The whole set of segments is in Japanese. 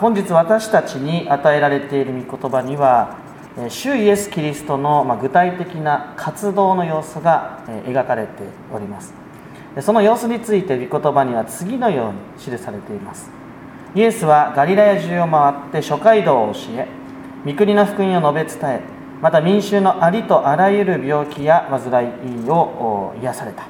本日私たちに与えられている御言葉には主イエス・キリストの具体的な活動の様子が描かれております。その様子について御言葉には次のように記されています。イエスはガリラヤ中を回って諸街道を教え御国の福音を述べ伝えまた民衆のありとあらゆる病気や患いを癒された。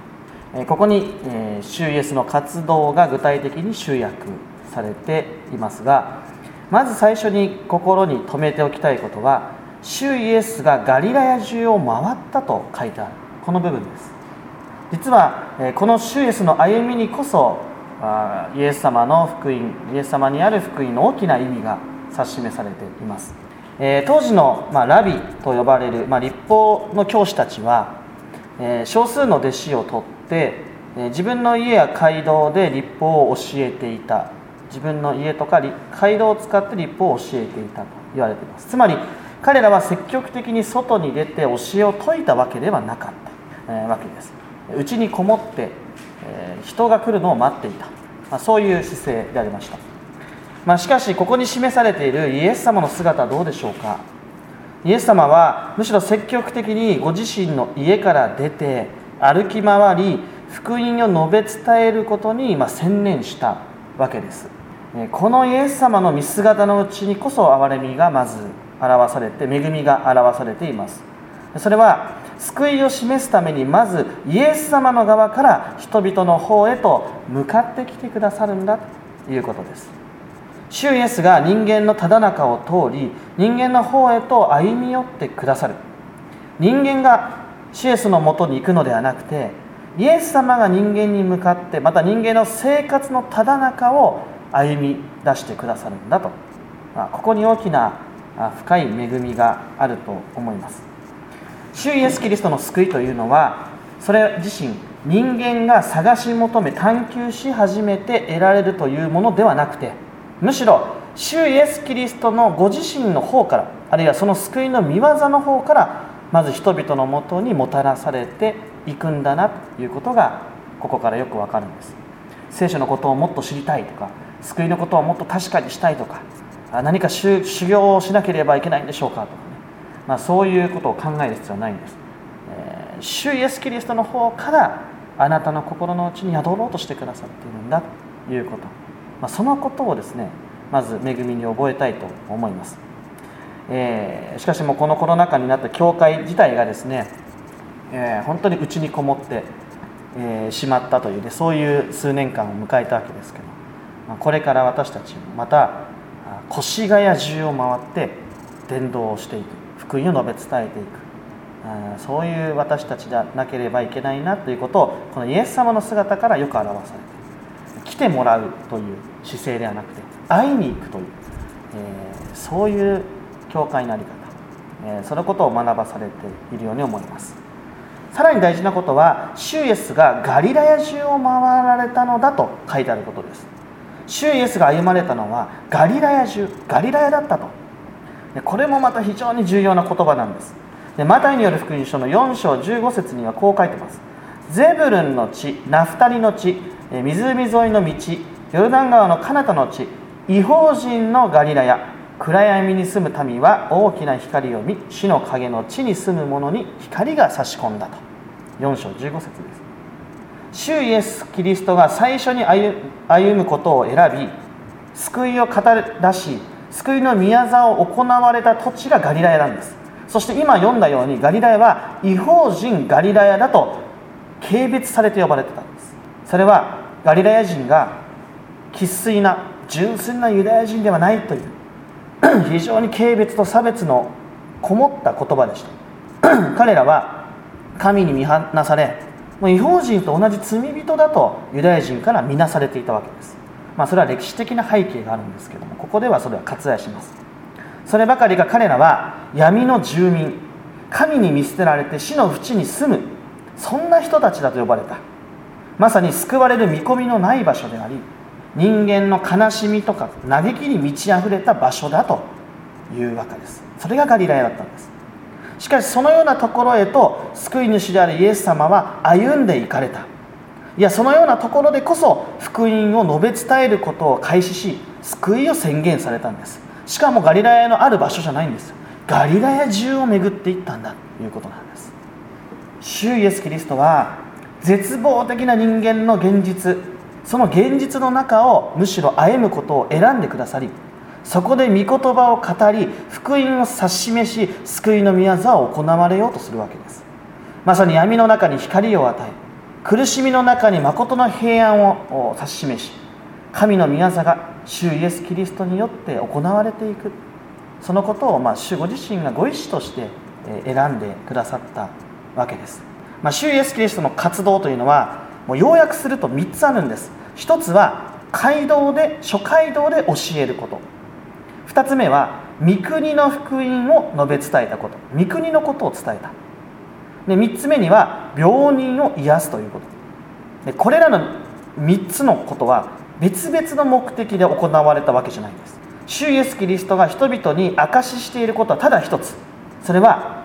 ここに主イエスの活動が具体的に集約されていますがまず最初に心に留めておきたいことは主イエスがガリラヤ中を回ったと書いてあるこの部分です。実はこの主イエスの歩みにこそイエス様の福音イエス様にある福音の大きな意味が指し示されています。当時の、まラビと呼ばれる、ま立法の教師たちは少数の弟子を取って自分の家や街道で立法を教えていた。自分の家とか街道を使って立法を教えていたと言われています。つまり彼らは積極的に外に出て教えを説いたわけではなかった、えー、わけです。うちにこもって、えー、人が来るのを待っていた、まあ、そういう姿勢でありました、まあ、しかしここに示されているイエス様の姿はどうでしょうか。イエス様はむしろ積極的にご自身の家から出て歩き回り福音を述べ伝えることに専念したわけです。このイエス様の見姿のうちにこそ憐れみがまず表されて恵みが表されています。それは救いを示すためにまずイエス様の側から人々の方へと向かってきてくださるんだということです。主イエスが人間のただ中を通り人間の方へと歩み寄ってくださる。人間が主イエスのもとに行くのではなくてイエス様が人間に向かってまた人間の生活のただ中を歩み出してくださるんだと。あここに大きな深い恵みがあると思います。主イエス・キリストの救いというのはそれ自身人間が探し求め探求し始めて得られるというものではなくてむしろ主イエス・キリストのご自身の方からあるいはその救いの御業の方からまず人々のもとにもたらされていくんだなということがここからよくわかるんです。聖書のことをもっと知りたいとか救いのことをもっと確かにしたいとか何か修行をしなければいけないんでしょうかとかね、まあ、そういうことを考える必要はないんです、えー、主イエス・キリストの方からあなたの心の内に宿ろうとしてくださっているんだということ、まあ、そのことをですねまず恵みに覚えたいと思います、えー、しかしもうこのコロナ禍になった教会自体がですね、えー、本当に内にこもって、え、しまったという、ね、そういう数年間を迎えたわけですけど。これから私たちもまた越谷中を回って伝道をしていく。福音を述べ伝えていく。そういう私たちでなければいけないなということをこのイエス様の姿からよく表されて来てもらうという姿勢ではなくて会いに行くという、えー、そういう教会の在り方、えー、そのことを学ばされているように思います。さらに大事なことはシュイエスがガリラヤ中を回られたのだと書いてあることです。主イエスが歩まれたのはガリラヤ中ガリラヤだったと。これもまた非常に重要な言葉なんです。でマタイによる福音書の4章15節にはこう書いてます。ゼブルンの地ナフタリの地湖沿いの道ヨルダン川の彼方の地違法人のガリラヤ暗闇に住む民は大きな光を見死の影の地に住む者に光が差し込んだと。4章15節です。主イエス・キリストが最初に歩むことを選び救いを語り出し救いの宮座を行われた土地がガリラヤなんです。そして今読んだようにガリラヤは違法人ガリラヤだと軽蔑されて呼ばれてたんです。それはガリラヤ人が生粋な純粋なユダヤ人ではないという 非常に軽蔑と差別のこもった言葉でした。彼らは神に見放されもう違法人と同じ罪人だとユダヤ人から見なされていたわけです、まあ、それは歴史的な背景があるんですけどもここではそれは割愛します。そればかりか彼らは闇の住民神に見捨てられて死の淵に住むそんな人たちだと呼ばれた。まさに救われる見込みのない場所であり人間の悲しみとか嘆きに満ち溢れた場所だというわけです。それがガリラヤだったんです。しかしそのようなところへと救い主であるイエス様は歩んでいかれた。いやそのようなところでこそ福音を述べ伝えることを開始し救いを宣言されたんです。しかもガリラヤのある場所じゃないんです。ガリラヤ中を巡っていったんだということなんです。主イエス・キリストは絶望的な人間の現実その現実の中をむしろ歩むことを選んでくださりそこで御言葉を語り福音を指し示し救いの御業を行われようとするわけです。まさに闇の中に光を与え苦しみの中に誠の平安を指し示し神の御業が主イエス・キリストによって行われていく。そのことを、まあ、主ご自身がご意志として選んでくださったわけです、まあ、主イエス・キリストの活動というのはもう要約すると3つあるんです。一つは街道で諸街道で教えること。2つ目は御国の福音を述べ伝えたこと。御国のことを伝えた。で3つ目には病人を癒すということ。でこれらの3つのことは別々の目的で行われたわけじゃないんです。主イエス・キリストが人々に証ししていることはただ一つ。それは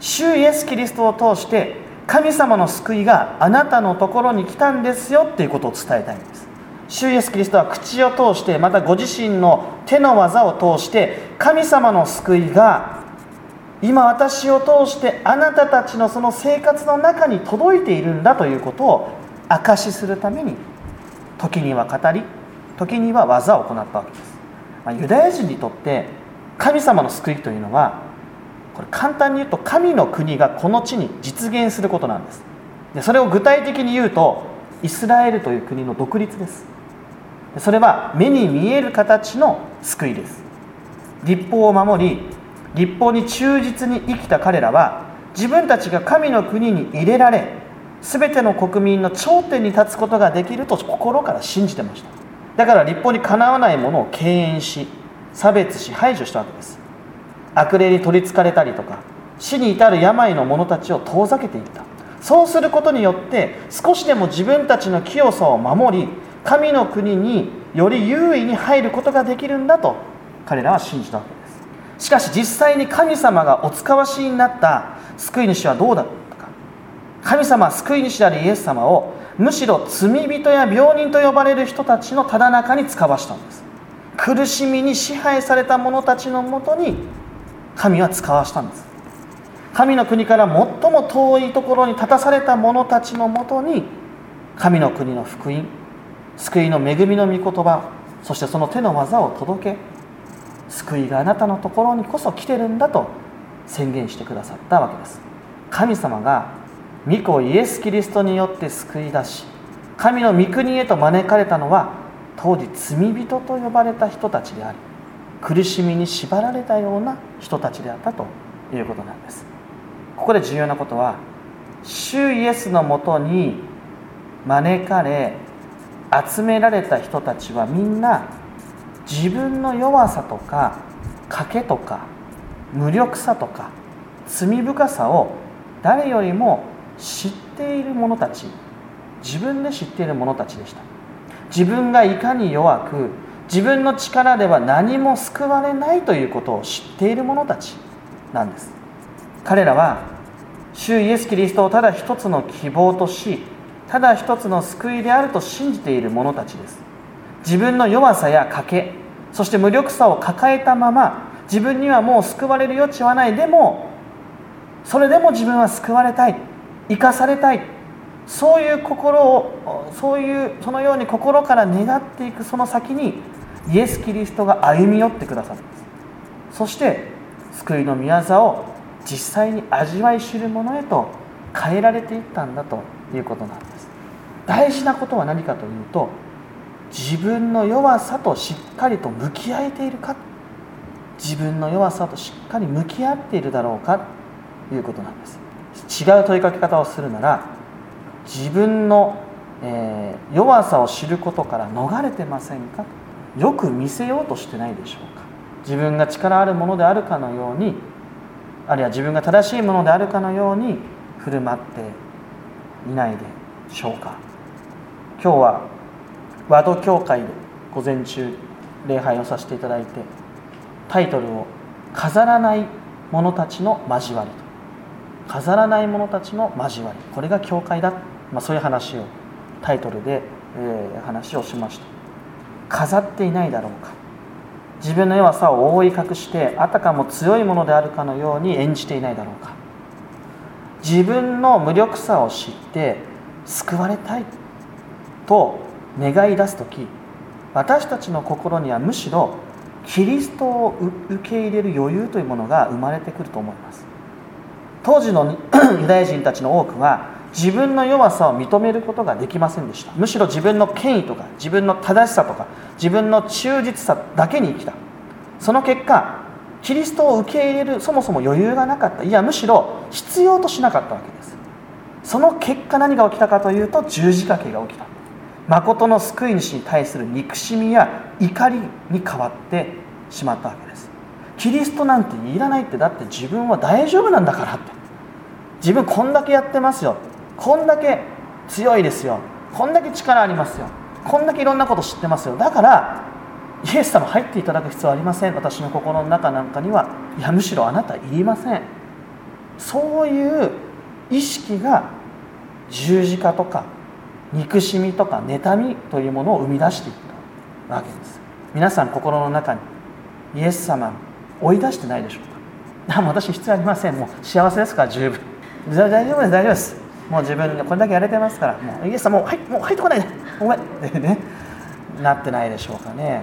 主イエス・キリストを通して神様の救いがあなたのところに来たんですよっていうことを伝えたいんです。主イエス・キリストは口を通してまたご自身の手の技を通して神様の救いが今私を通してあなたたちのその生活の中に届いているんだということを証しするために時には語り時には技を行ったわけです、まあ、ユダヤ人にとって神様の救いというのはこれ簡単に言うと神の国がこの地に実現することなんです。でそれを具体的に言うとイスラエルという国の独立です。それは目に見える形の救いです。立法を守り立法に忠実に生きた彼らは自分たちが神の国に入れられ全ての国民の頂点に立つことができると心から信じてました。だから立法にかなわないものを敬遠し差別し排除したわけです。悪霊に取りつかれたりとか死に至る病の者たちを遠ざけていった。そうすることによって少しでも自分たちの清さを守り神の国により優位に入ることができるんだと彼らは信じたわけです。しかし実際に神様がお使わしになった救い主はどうだったか。神様は救い主であるイエス様をむしろ罪人や病人と呼ばれる人たちのただ中に使わしたんです。苦しみに支配された者たちのもとに神は使わしたんです。神の国から最も遠いところに立たされた者たちのもとに神の国の福音救いの恵みの御言葉そしてその手の技を届け救いがあなたのところにこそ来てるんだと宣言してくださったわけです。神様が御子イエス・キリストによって救い出し神の御国へと招かれたのは当時罪人と呼ばれた人たちであり苦しみに縛られたような人たちであったということなんです。ここで重要なことは主イエスのもとに招かれ集められた人たちはみんな自分の弱さとか賭けとか無力さとか罪深さを誰よりも知っている者たち自分で知っている者たちでした。自分がいかに弱く自分の力では何も救われないということを知っている者たちなんです。彼らは主イエス・キリストをただ一つの希望としただ一つの救いであると信じている者たちです。自分の弱さや賭けそして無力さを抱えたまま自分にはもう救われる余地はない。でもそれでも自分は救われたい生かされたいそういう心をそういうそのように心から願っていくその先にイエス・キリストが歩み寄ってくださるんです。そして救いの御業を実際に味わい知るものへと変えられていったんだということなんです。大事なことは何かというと自分の弱さとしっかりと向き合えているか自分の弱さとしっかり向き合っているだろうかということなんです。違う問いかけ方をするなら自分の、えー、弱さを知ることから逃れてませんか？よく見せようとしてないでしょうか？自分が力あるものであるかのようにあるいは自分が正しいものであるかのように振る舞っていないでしょうか？今日は和ド教会で午前中礼拝をさせていただいてタイトルを「飾らない者たちの交わり」と飾らない者たちの交わり。これが教会だ、まあ、そういう話をタイトルで、えー、話をしました。飾っていないだろうか。自分の弱さを覆い隠してあたかも強いものであるかのように演じていないだろうか。自分の無力さを知って救われたい。と願い出す時私たちの心にはむしろキリストを受け入れる余裕というものが生まれてくると思います。当時の ユダヤ人たちの多くは自分の弱さを認めることができませんでした。むしろ自分の権威とか自分の正しさとか自分の忠実さだけに生きた。その結果キリストを受け入れるそもそも余裕がなかった。いやむしろ必要としなかったわけです。その結果何が起きたかというと十字架刑が起きた。誠の救い主に対する憎しみや怒りに変わってしまったわけです。キリストなんていらないってだって自分は大丈夫なんだからって。自分こんだけやってますよ。こんだけ強いですよ。こんだけ力ありますよ。こんだけいろんなこと知ってますよ。だからイエス様入っていただく必要はありません。私の心の中なんかにはいやむしろあなたいりません。そういう意識が十字架とか憎しみとか妬みというものを生み出していったわけです。皆さん心の中にイエス様追い出してないでしょうか？私必要ありません。もう幸せですから十分。大丈夫です大丈夫です。もう自分これだけやれてますから。もうイエス様もう,、はい、もう入ってこないで。ごめん。ってね。なってないでしょうかね。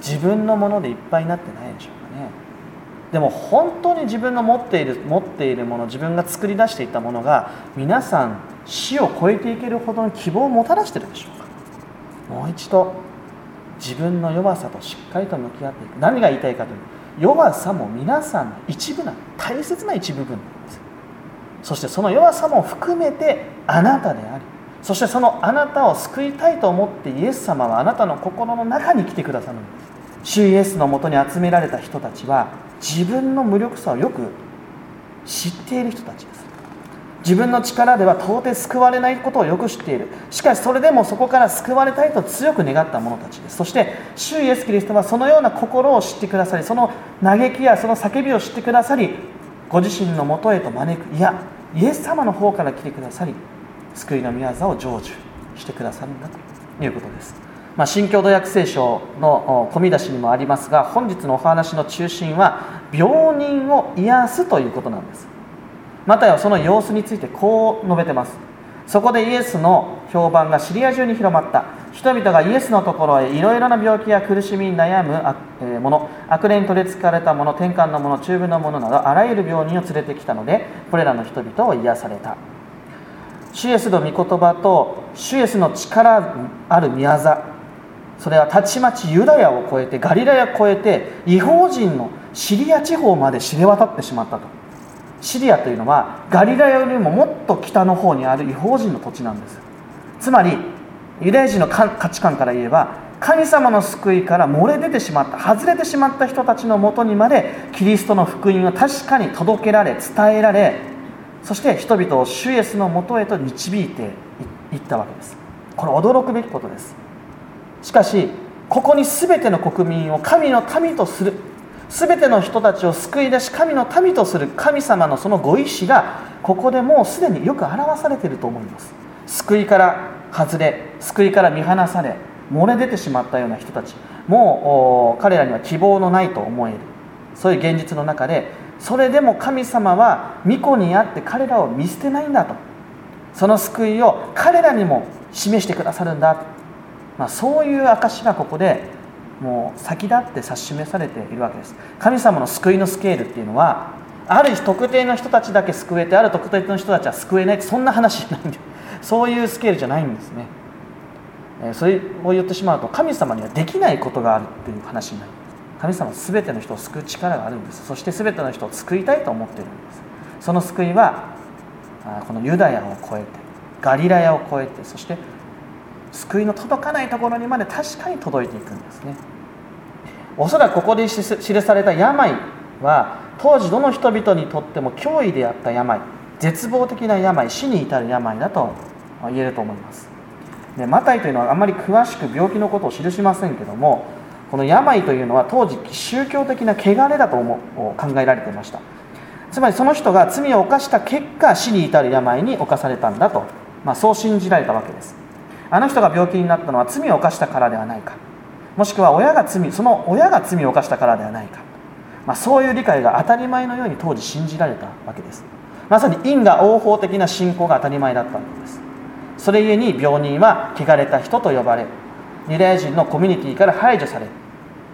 自分のものでいっぱいになってないでしょうかね。でも本当に自分の持っている持っているもの自分が作り出していたものが皆さん死を超えていけるほどの希望をもたらしているでしょうか？もう一度自分の弱さとしっかりと向き合っていく。何が言いたいかというと弱さも皆さんの一部な大切な一部分なんですそしてその弱さも含めてあなたでありそしてそのあなたを救いたいと思ってイエス様はあなたの心の中に来てくださるんです。主イエスのもとに集められた人たちは自分の無力さをよく知っている人たちです。自分の力では到底救われないことをよく知っている。しかしそれでもそこから救われたいと強く願った者たちです。そして主イエスキリストはそのような心を知ってくださりその嘆きやその叫びを知ってくださりご自身のもとへと招く。いやイエス様の方から来てくださり救いの御業を成就してくださるんだということです、まあ、新共同訳聖書の込み出しにもありますが本日のお話の中心は病人を癒すということなんです。マタイはその様子についてこう述べてます。そこでイエスの評判がシリア中に広まった。人々がイエスのところへいろいろな病気や苦しみに悩む者悪霊に取りつかれた者天下の者中部の者などあらゆる病人を連れてきたのでこれらの人々を癒された。主イエスの御言葉と主イエスの力ある宮座。それはたちまちユダヤを越えてガリラヤを越えて違法人のシリア地方まで知れ渡ってしまったと。シリアというのはガリラヤよりももっと北の方にある違法人の土地なんです。つまりユダヤ人の価値観から言えば神様の救いから漏れ出てしまった外れてしまった人たちのもとにまでキリストの福音は確かに届けられ伝えられそして人々を主イエスのもとへと導いていったわけです。これ驚くべきことです。しかしここに全ての国民を神の民とする。全ての人たちを救い出し神の民とする。神様のそのご意志がここでもうすでによく表されていると思います。救いから外れ救いから見放され漏れ出てしまったような人たち。もう彼らには希望のないと思える。そういう現実の中でそれでも神様は御子にあって彼らを見捨てないんだと。その救いを彼らにも示してくださるんだと、まあ、そういう証がここでもう先立って指し示されているわけです。神様の救いのスケールっていうのはある特定の人たちだけ救えてある特定の人たちは救えないそんな話じゃないんでそういうスケールじゃないんですね、えそれを言ってしまうと神様にはできないことがあるっていう話になる。神様は全ての人を救う力があるんです。そして全ての人を救いたいと思っているんです。その救いはこのユダヤを越えてガリラヤを越えてそして救いの届かないところにまで確かに届いていくんですね。おそらくここで記された病は当時どの人々にとっても脅威であった病絶望的な病死に至る病だと言えると思います。でマタイというのはあまり詳しく病気のことを記しませんけどもこの病というのは当時宗教的な汚れだと思考えられていました。つまりその人が罪を犯した結果死に至る病に侵されたんだと、まあ、そう信じられたわけです。あの人が病気になったのは罪を犯したからではないか。もしくは親が罪その親が罪を犯したからではないか、まあ、そういう理解が当たり前のように当時信じられたわけです。まさに因果応報的な信仰が当たり前だったわけです。それゆえに病人は汚れた人と呼ばれユダヤ人のコミュニティから排除され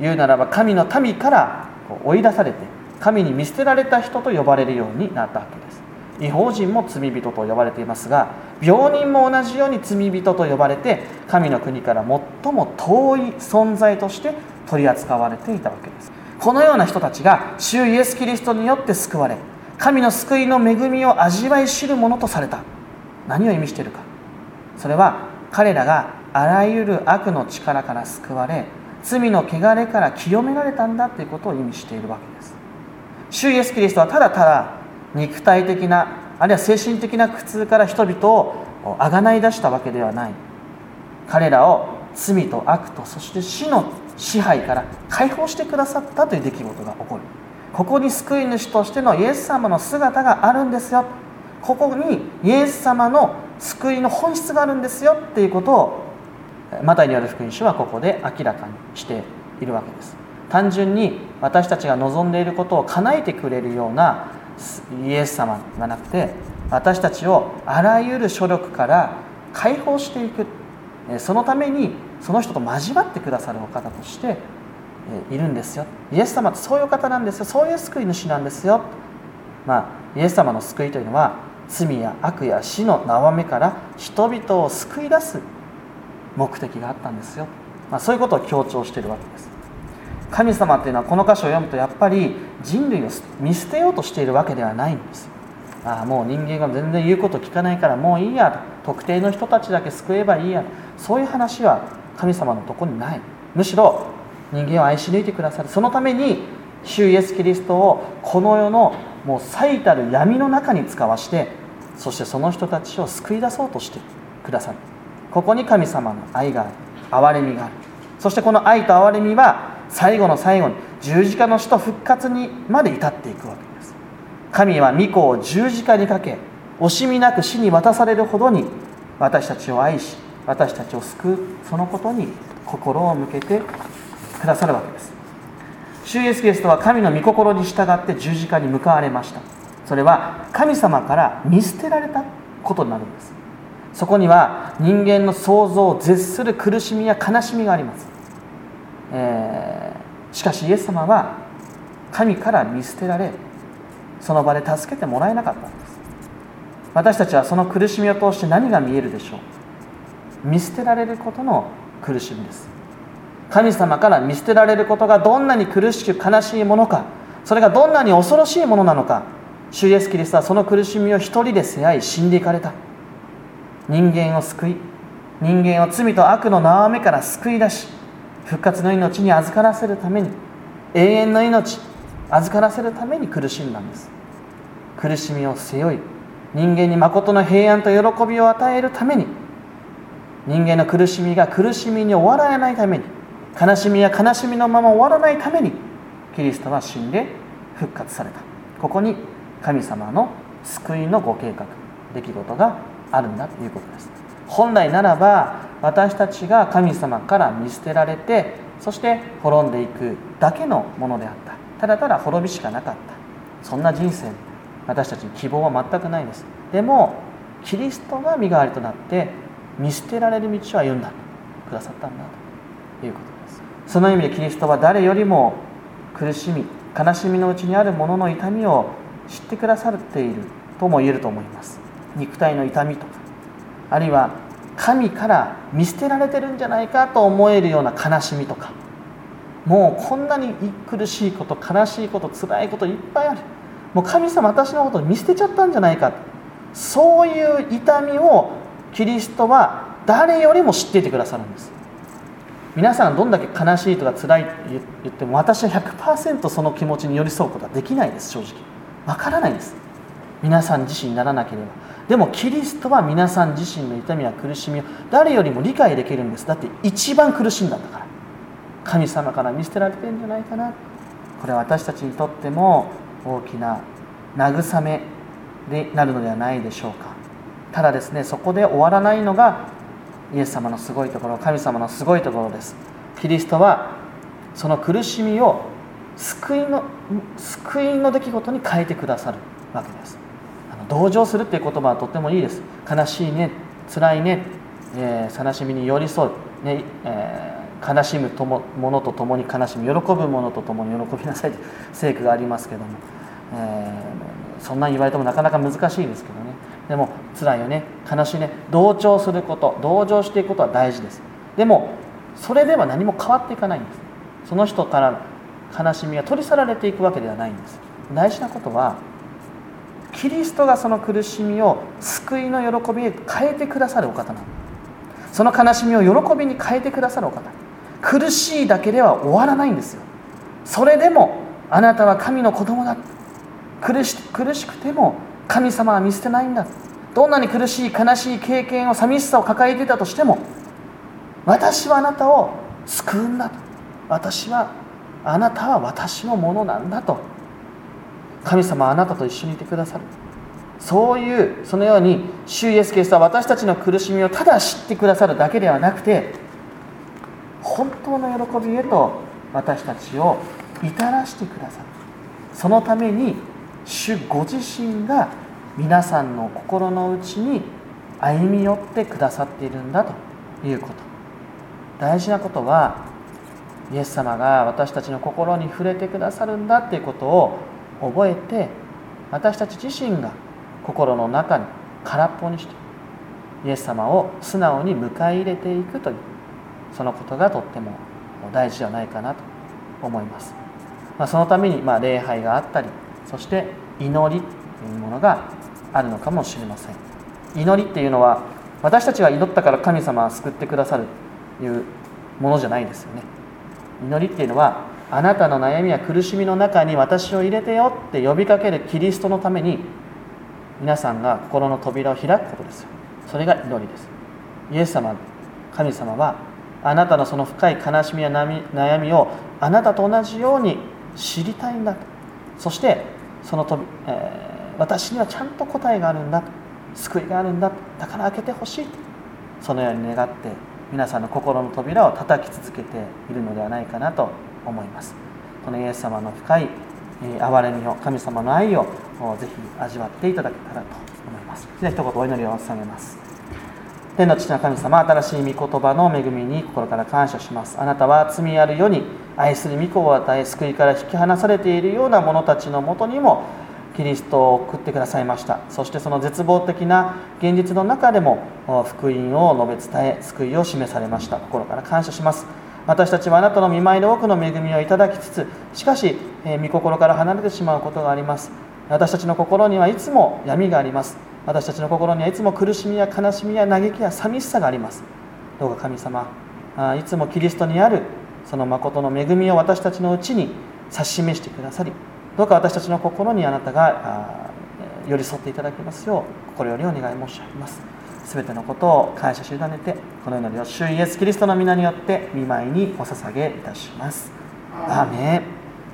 言うならば神の民から追い出されて神に見捨てられた人と呼ばれるようになったわけです。違法人も罪人と呼ばれていますが病人も同じように罪人と呼ばれて神の国から最も遠い存在として取り扱われていたわけです。このような人たちが主イエス・キリストによって救われ神の救いの恵みを味わい知るものとされた。何を意味しているか。それは彼らがあらゆる悪の力から救われ罪の汚れから清められたんだということを意味しているわけです。主イエス・キリストはただただ肉体的なあるいは精神的な苦痛から人々をあがない出したわけではない。彼らを罪と悪とそして死の支配から解放してくださったという出来事が起こる。ここに救い主としてのイエス様の姿があるんですよ。ここにイエス様の救いの本質があるんですよっていうことをマタイによる福音書はここで明らかにしているわけです。単純に私たちが望んでいることを叶えてくれるようなイエス様がなくて私たちをあらゆる諸力から解放していく。そのためにその人と交わってくださるお方としているんですよ。イエス様ってそういう方なんですよ。そういう救い主なんですよ。まあイエス様の救いというのは罪や悪や死の縄目から人々を救い出す目的があったんですよ、まあ、そういうことを強調しているわけです。神様っていうのはこの箇所を読むとやっぱり人類を見捨てようとしているわけではないんですああもう人間が全然言うこと聞かないからもういいや特定の人たちだけ救えばいいやそういう話は神様のとこにないむしろ人間を愛し抜いてくださる。そのために主イエス・キリストをこの世のもう最たる闇の中に使わしてそしてその人たちを救い出そうとしてくださる。ここに神様の愛がある。憐れみがある。そしてこの愛と憐れみは最後の最後に十字架の死と復活にまで至っていくわけです。神は御子を十字架にかけ惜しみなく死に渡されるほどに私たちを愛し私たちを救うそのことに心を向けてくださるわけです。主イエスキリストは神の御心に従って十字架に向かわれました。それは神様から見捨てられたことになるんです。そこには人間の想像を絶する苦しみや悲しみがあります、えー、しかしイエス様は神から見捨てられその場で助けてもらえなかったんです。私たちはその苦しみを通して何が見えるでしょう？見捨てられることの苦しみです。神様から見捨てられることがどんなに苦しく悲しいものかそれがどんなに恐ろしいものなのか主イエスキリストはその苦しみを一人で背負い死んでいかれた。人間を救い人間を罪と悪の縄目から救い出し復活の命に預からせるために永遠の命預からせるために苦しんだんです。苦しみを背負い人間に誠の平安と喜びを与えるために人間の苦しみが苦しみに終わらないために悲しみや悲しみのまま終わらないためにキリストは死んで復活された。ここに神様の救いのご計画出来事があるんだということです。本来ならば私たちが神様から見捨てられてそして滅んでいくだけのものであった。ただただ滅びしかなかった。そんな人生私たちに希望は全くないです。でもキリストが身代わりとなって見捨てられる道を歩んだ。くださったんだと。いうことです。その意味でキリストは誰よりも苦しみ悲しみのうちにあるものの痛みを知ってくださっているとも言えると思います。肉体の痛みとかあるいは神から見捨てられてるんじゃないかと思えるような悲しみとか。もうこんなに苦しいこと悲しいこと辛いこといっぱいある。もう神様私のこと見捨てちゃったんじゃないかそういう痛みをキリストは誰よりも知っていてくださるんです。皆さんどんだけ悲しいとか辛いって言っても私は100%その気持ちに寄り添うことはできないです正直。わからないです。皆さん自身にならなければ。でもキリストは皆さん自身の痛みや苦しみを誰よりも理解できるんです。だって一番苦しんだんだから。神様から見捨てられてるんじゃないかな。これは私たちにとっても大きな慰めになるのではないでしょうか。ただですねそこで終わらないのがイエス様のすごいところ神様のすごいところです。キリストはその苦しみを救いの救いの出来事に変えてくださるわけです。同情するっていう言葉はとってもいいです。悲しいね辛いね、えー、悲しみに寄り添う、ねえー、悲しむともものと共に悲しみ喜ぶものと共に喜びなさいという聖句がありますけども、えー、そんなん言われてもなかなか難しいですけどね。でも辛いよね悲しいね。同調すること同情していくことは大事です。でもそれでは何も変わっていかないんです。その人から悲しみが取り去られていくわけではないんです。大事なことはキリストがその苦しみを救いの喜びへ変えてくださるお方なの。その悲しみを喜びに変えてくださるお方。苦しいだけでは終わらないんですよ。それでもあなたは神の子供だ。苦し苦しくても神様は見捨てないんだ。どんなに苦しい悲しい経験を寂しさを抱えていたとしても私はあなたを救うんだ私はあなたは私のものなんだと。神様あなたと一緒にいてくださる。そういうそのように主イエス・キリストは私たちの苦しみをただ知ってくださるだけではなくて本当の喜びへと私たちを至らしてくださる。そのために主ご自身が皆さんの心の内に歩み寄ってくださっているんだということ。大事なことはイエス様が私たちの心に触れてくださるんだっていうことを覚えて私たち自身が心の中に空っぽにしてイエス様を素直に迎え入れていくというそのことがとっても大事ではないかなと思います、まあ、そのためにま礼拝があったりそして祈りというものがあるのかもしれません。祈りっていうのは私たちが祈ったから神様は救ってくださるというものじゃないですよね。祈りっていうのはあなたの悩みや苦しみの中に私を入れてよって呼びかけるキリストのために皆さんが心の扉を開くことですそれが祈りです。イエス様神様はあなたのその深い悲しみや悩みをあなたと同じように知りたいんだと。そしてそのとび、えー、私にはちゃんと答えがあるんだ救いがあるんだだから開けてほしいと。そのように願って皆さんの心の扉を叩き続けているのではないかなと思います。このイエス様の深い憐れみを神様の愛をぜひ味わっていただけたらと思います。で一言お祈りを捧げます。天の父の神様新しい御言葉の恵みに心から感謝します。あなたは罪ある世に愛する御子を与え救いから引き離されているような者たちのもとにもキリストを送ってくださいました。そしてその絶望的な現実の中でも福音を述べ伝え救いを示されました。心から感謝します。私たちはあなたの見舞いの多くの恵みをいただきつつしかし、えー、御心から離れてしまうことがあります。私たちの心にはいつも闇があります。私たちの心にはいつも苦しみや悲しみや嘆きや寂しさがあります。どうか神様あいつもキリストにあるその誠の恵みを私たちのうちに指し示してくださりどうか私たちの心にあなたが寄り添っていただけますよう心よりお願い申し上げます。全てのことを感謝し委ねてこの祈りを主イエスキリストの皆によって見舞いにお捧げいたします。アーメン